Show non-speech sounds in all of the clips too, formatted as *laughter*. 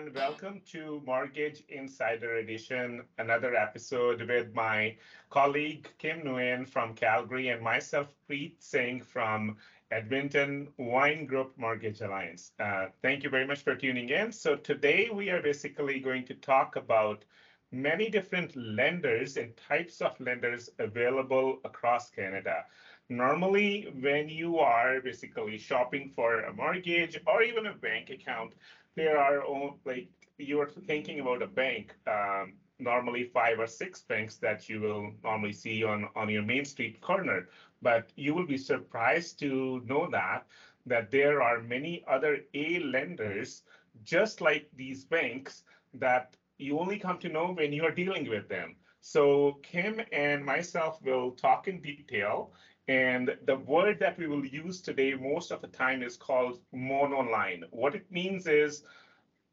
everyone. Welcome to Mortgage Insider Edition, another episode with my colleague Kim Nguyen from Calgary and myself, Preet Singh from Edmonton Vine Group Mortgage Alliance. Uh, thank you very much for tuning in. So today we are basically going to talk about many different lenders and types of lenders available across Canada. Normally, when you are basically shopping for a mortgage or even a bank account, there are like you're thinking about a bank. Um, normally five or six banks that you will normally see on on your main street corner but you will be surprised to know that that there are many other a lenders just like these banks that you only come to know when you are dealing with them so kim and myself will talk in detail and the word that we will use today most of the time is called monoline. What it means is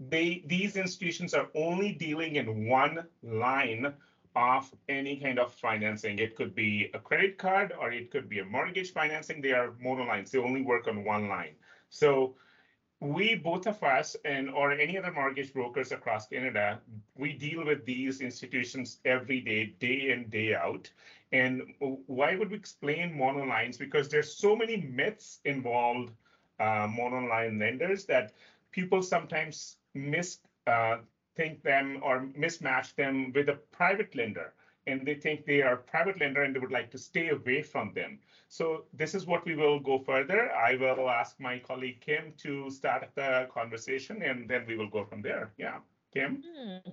they these institutions are only dealing in one line of any kind of financing. It could be a credit card or it could be a mortgage financing. They are monolines. They only work on one line. So we both of us and or any other mortgage brokers across Canada, we deal with these institutions every day, day in, day out. And why would we explain monolines? Because there's so many myths involved uh, monoline lenders that people sometimes miss uh, think them or mismatch them with a private lender and they think they are private lender and they would like to stay away from them. So this is what we will go further. I will ask my colleague Kim to start the conversation and then we will go from there. Yeah, Kim? Hmm.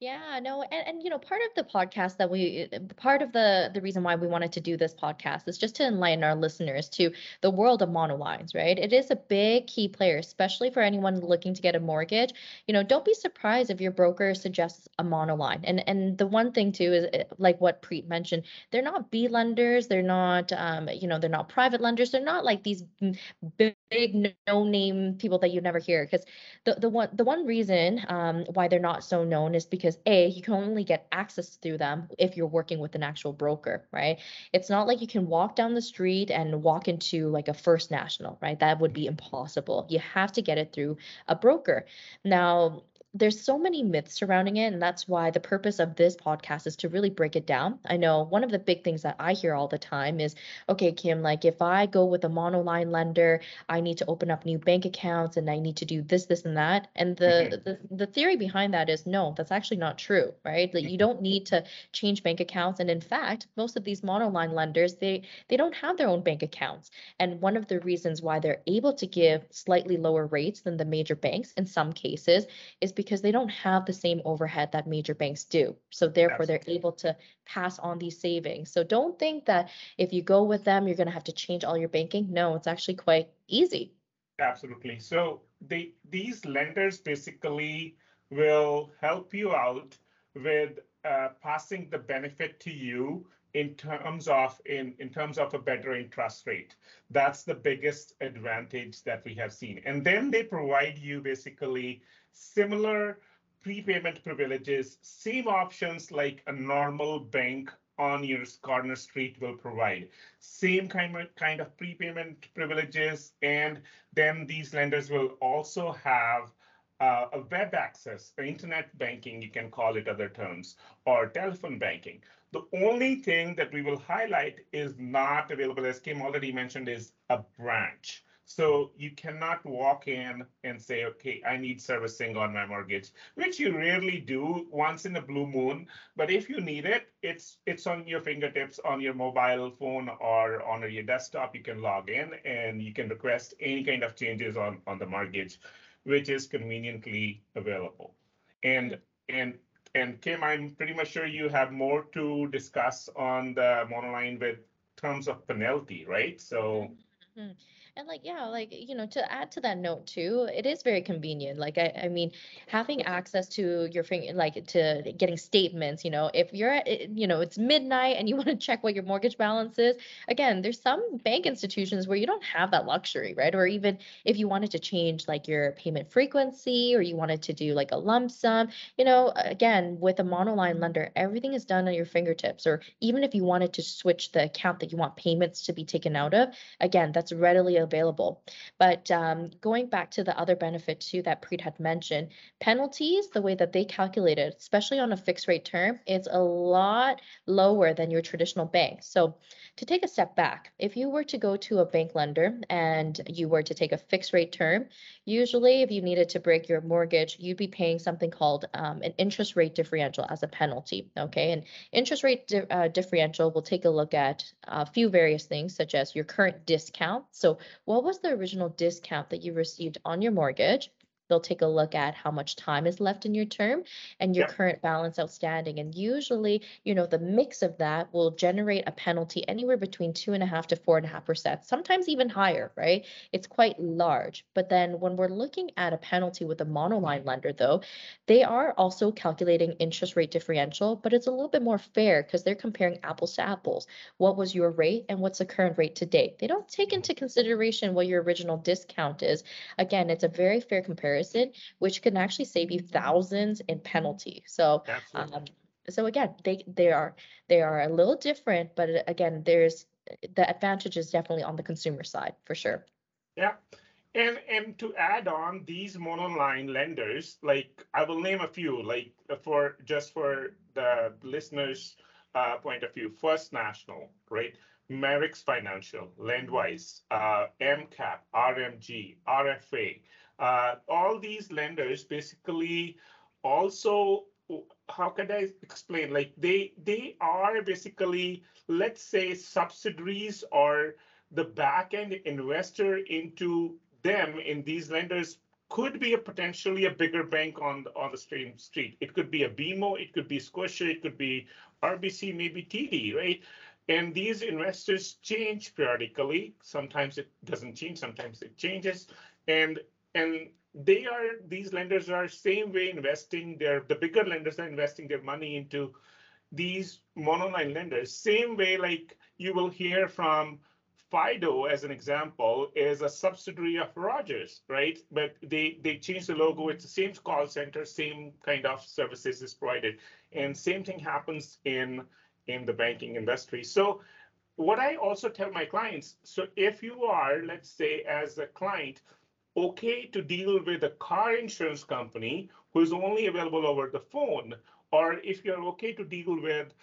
Yeah, no, and, and you know, part of the podcast that we, uh, part of the the reason why we wanted to do this podcast is just to enlighten our listeners to the world of monolines, right? It is a big key player, especially for anyone looking to get a mortgage. You know, don't be surprised if your broker suggests a monoline. And and the one thing too is uh, like what Preet mentioned, they're not B lenders, they're not, um, you know, they're not private lenders, they're not like these big big no name people that you never hear because the, the one the one reason um, why they're not so known is because a you can only get access through them if you're working with an actual broker right? It's not like you can walk down the street and walk into like a first national right? That would be impossible. You have to get it through a broker. Now there's so many myths surrounding it and that's why the purpose of this podcast is to really break it down. I know one of the big things that i hear all the time is okay kim like if i go with a monoline lender i need to open up new bank accounts and i need to do this this and that. And the mm-hmm. the, the theory behind that is no that's actually not true right? That you don't need to change bank accounts and in fact most of these monoline lenders they they don't have their own bank accounts. And one of the reasons why they're able to give slightly lower rates than the major banks in some cases is because they don't have the same overhead that major banks do. So therefore, Absolutely. they're able to pass on these savings. So don't think that if you go with them, you're going to have to change all your banking. No, it's actually quite easy. Absolutely. So they these lenders basically will help you out with uh, passing the benefit to you in terms of in, in terms of a better interest rate. That's the biggest advantage that we have seen. And then they provide you basically similar prepayment privileges, same options like a normal bank on your corner street will provide. Same kind of, kind of prepayment privileges, and then these lenders will also have uh, a web access, internet banking, you can call it other terms, or telephone banking. The only thing that we will highlight is not available, as Kim already mentioned, is a branch. So you cannot walk in and say, okay, I need servicing on my mortgage, which you rarely do once in a blue moon. But if you need it, it's it's on your fingertips on your mobile phone or on your desktop. You can log in and you can request any kind of changes on, on the mortgage, which is conveniently available. And and and Kim, I'm pretty much sure you have more to discuss on the monoline with terms of penalty, right? So. Mm-hmm. And like, yeah, like, you know, to add to that note too, it is very convenient. Like, I, I mean, having access to your finger, like to getting statements, you know, if you're, at, you know, it's midnight and you *laughs* want to check what your mortgage balance is, again, there's some bank institutions where you don't have that luxury, right? Or even if you wanted to change like your payment frequency or you wanted to do like a lump sum, you know, again, with a monoline lender, everything is done on your fingertips. Or even if you wanted to switch the account that you want payments to be taken out of, again, that's readily available. But um, going back to the other benefit too that Preet had mentioned, penalties, the way that they calculate it, especially on a fixed rate term, is a lot lower than your traditional bank. So to take a step back, if you were to go to a bank lender and you were to take a fixed rate term, usually if you needed to break your mortgage, you'd be paying something called um, an interest rate differential as a penalty. Okay, and interest rate di- uh, differential, we'll take a look at a few various things such as your current discount. So, what was the original discount that you received on your mortgage? They'll take a look at how much time is left in your term and your Yeah. current balance outstanding. And usually, you know, the mix of that will generate a penalty anywhere between two and a half to four and a half percent, sometimes even higher, right? It's quite large. But then when we're looking at a penalty with a monoline lender, though, they are also calculating interest rate differential, but it's a little bit more fair because they're comparing apples to apples. What was your rate and what's the current rate to date? They don't take mm-hmm. into consideration what your original discount is. Again, it's a very fair comparison, which can actually save you thousands in penalty. So, um, so again, they they are they are a little different, but uh, again, there's the advantage is definitely on the consumer side for sure. Yeah. And and to add on these monoline lenders, like I will name a few, like for just for the listeners' uh, point of view, First National, right? Merix Financial, Lendwise, uh, MCAP, RMG, RFA, uh, all these lenders basically also how can I explain? Like they they are basically let's say subsidiaries or the back end investor into them in these lenders could be a potentially a bigger bank on the, on the same street. It could be a BMO, it could be Scotia, it could be RBC, maybe TD, right? And these investors change periodically. Sometimes it doesn't change, sometimes it changes. And and they are these lenders are same way investing their the bigger lenders are investing their money into these monoline lenders. Same way like you will hear from fido as an example is a subsidiary of rogers right? But they they change the logo. It's the same call center same kind of services is provided. And same thing happens in in the banking industry. So what i also tell my clients so if you are let's say as a client okay to deal with a car insurance company who is only available over the phone, or if you're okay to deal with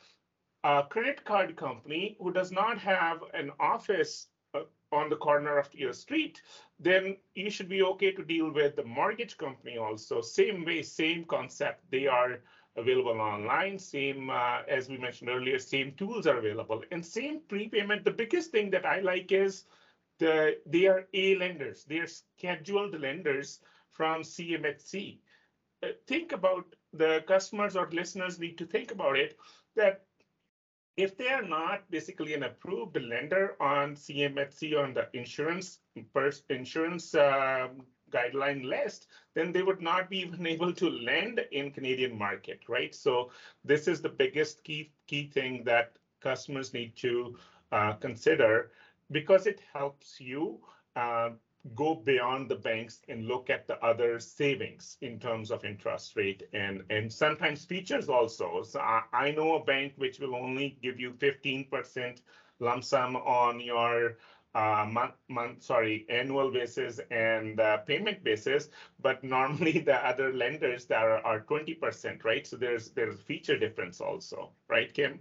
a credit card company who does not have an office uh, on the corner of your street, then you should be okay to deal with the mortgage company also. Same way, same concept. They are available online. Same uh, as we mentioned earlier, same tools are available, and same prepayment. The biggest thing that I like is the, they are A lenders, they are scheduled lenders from CMHC. Uh, think about the customers or listeners need to think about it that if they are not basically an approved lender on CMHC on the insurance insurance um, guideline list, then they would not be *laughs* even able to lend in Canadian market, right? So this is the biggest key key thing that customers need to uh, consider because it helps you uh, go beyond the banks and look at the other savings in terms of interest rate and and sometimes features also. So I, I know a bank which will only give you 15% lump sum on your uh, month, month, sorry, annual basis and uh, payment basis, but *laughs* normally the other lenders that are, are 20%, right? So there's there's feature difference also, right, Kim?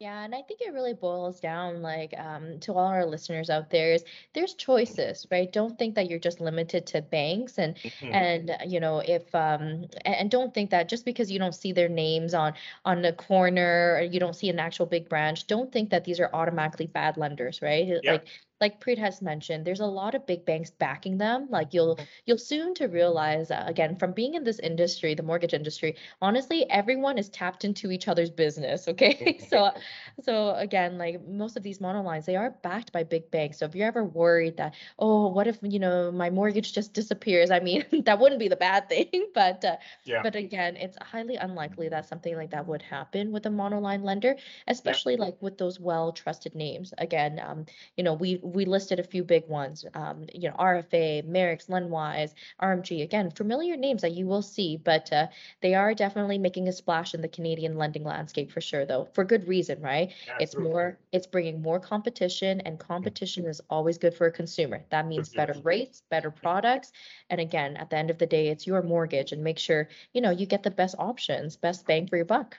Yeah, and I think it really boils down like um, to all our listeners out there is there's choices, right? Don't think that you're just limited to banks and Mhm. and uh, you know if um and, and don't think that just because you don't see their names on on the corner or you don't see an actual big branch, don't think that these are automatically bad lenders, right? Yeah. Like like Preet has mentioned, there's a lot of big banks backing them. Like you'll you'll soon to realize uh, again from being in this industry, the mortgage industry, honestly, everyone is tapped into each other's business. *laughs* Okay, *laughs* so so again, like most of these monolines, they are backed by big banks. So if you're ever worried that, oh, what if you know my mortgage just disappears? I mean, *laughs* that wouldn't be the bad thing, but uh, Yeah. but again, it's highly unlikely that something like that would happen with a monoline lender, especially like with those well trusted names. Again, um, you know, we we listed a few big ones, um, you know, RFA, Merix, Lendwise, RMG. Again, familiar names that you will see, but uh, they are definitely making a splash in the Canadian lending landscape for sure, though, for good reason, right? It's more, it's bringing more competition, and competition is always good for a consumer. That means better rates, better products, and again, at the end of the day, it's your mortgage, and make sure you know you get the best options, best bang for your buck.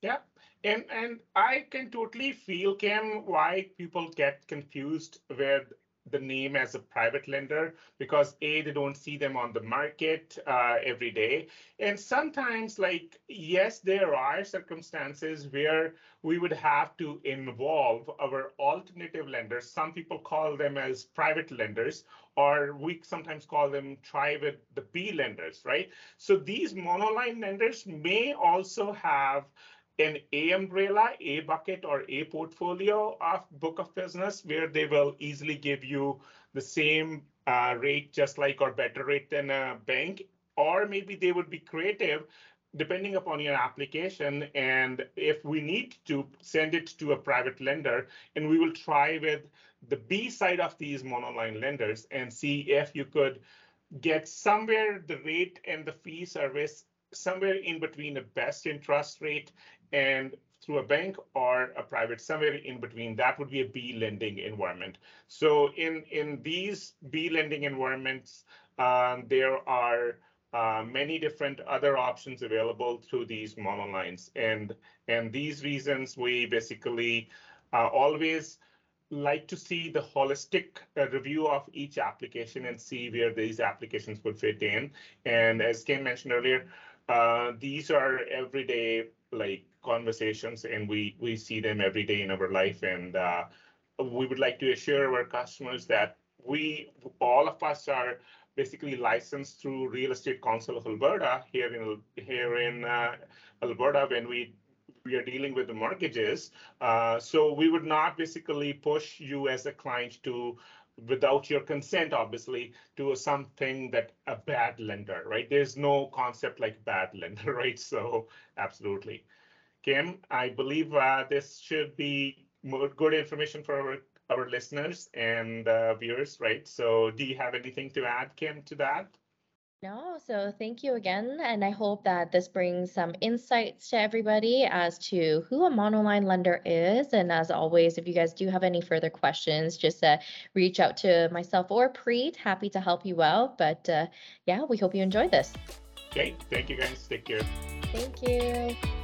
Yeah, and and I can totally feel, Kim, why people get confused with the name as a private lender because a they don't see them on the market uh, every day, and sometimes like yes, there are circumstances where we would have to involve our alternative lenders. Some people call them as private lenders, or we sometimes call them try with the B lenders, right? So these monoline lenders may also have an A umbrella, A bucket, or A portfolio of book of business where they will easily give you the same uh, rate, just like or better rate than a bank. Or maybe they would be creative depending upon your application. And if we need to send it to a private lender, and we will try with the B side of these monoline lenders and see if you could get somewhere the rate and the fee service somewhere in between the best interest rate and through a bank or a private somewhere in between that would be a b lending environment. So in in these b lending environments um, there are uh, many different other options available through these monolines and and these reasons we basically uh, always like to see the holistic uh, review of each application and see where these applications would fit in. And as Kim mentioned earlier uh, these are everyday like conversations and we we see them every day in our life. And uh, we would like to assure our customers that we all of us are basically licensed through real estate council of alberta here in here in uh, alberta when we we are dealing with the mortgages. Uh, so we would not basically push you as a client to without your consent obviously to something that a bad lender right? There's no concept like bad lender *laughs* right? So absolutely. Kim i believe uh, this should be good information for our our listeners and uh, viewers right? So do you have anything to add kim to that No, so thank you again. And I hope that this brings some insights to everybody as to who a monoline lender is. And as always, if you guys do have any further questions, just uh, reach out to myself or Preet. Happy to help you out. But uh, yeah, we hope you enjoyed this. okay thank you guys take care Thank you.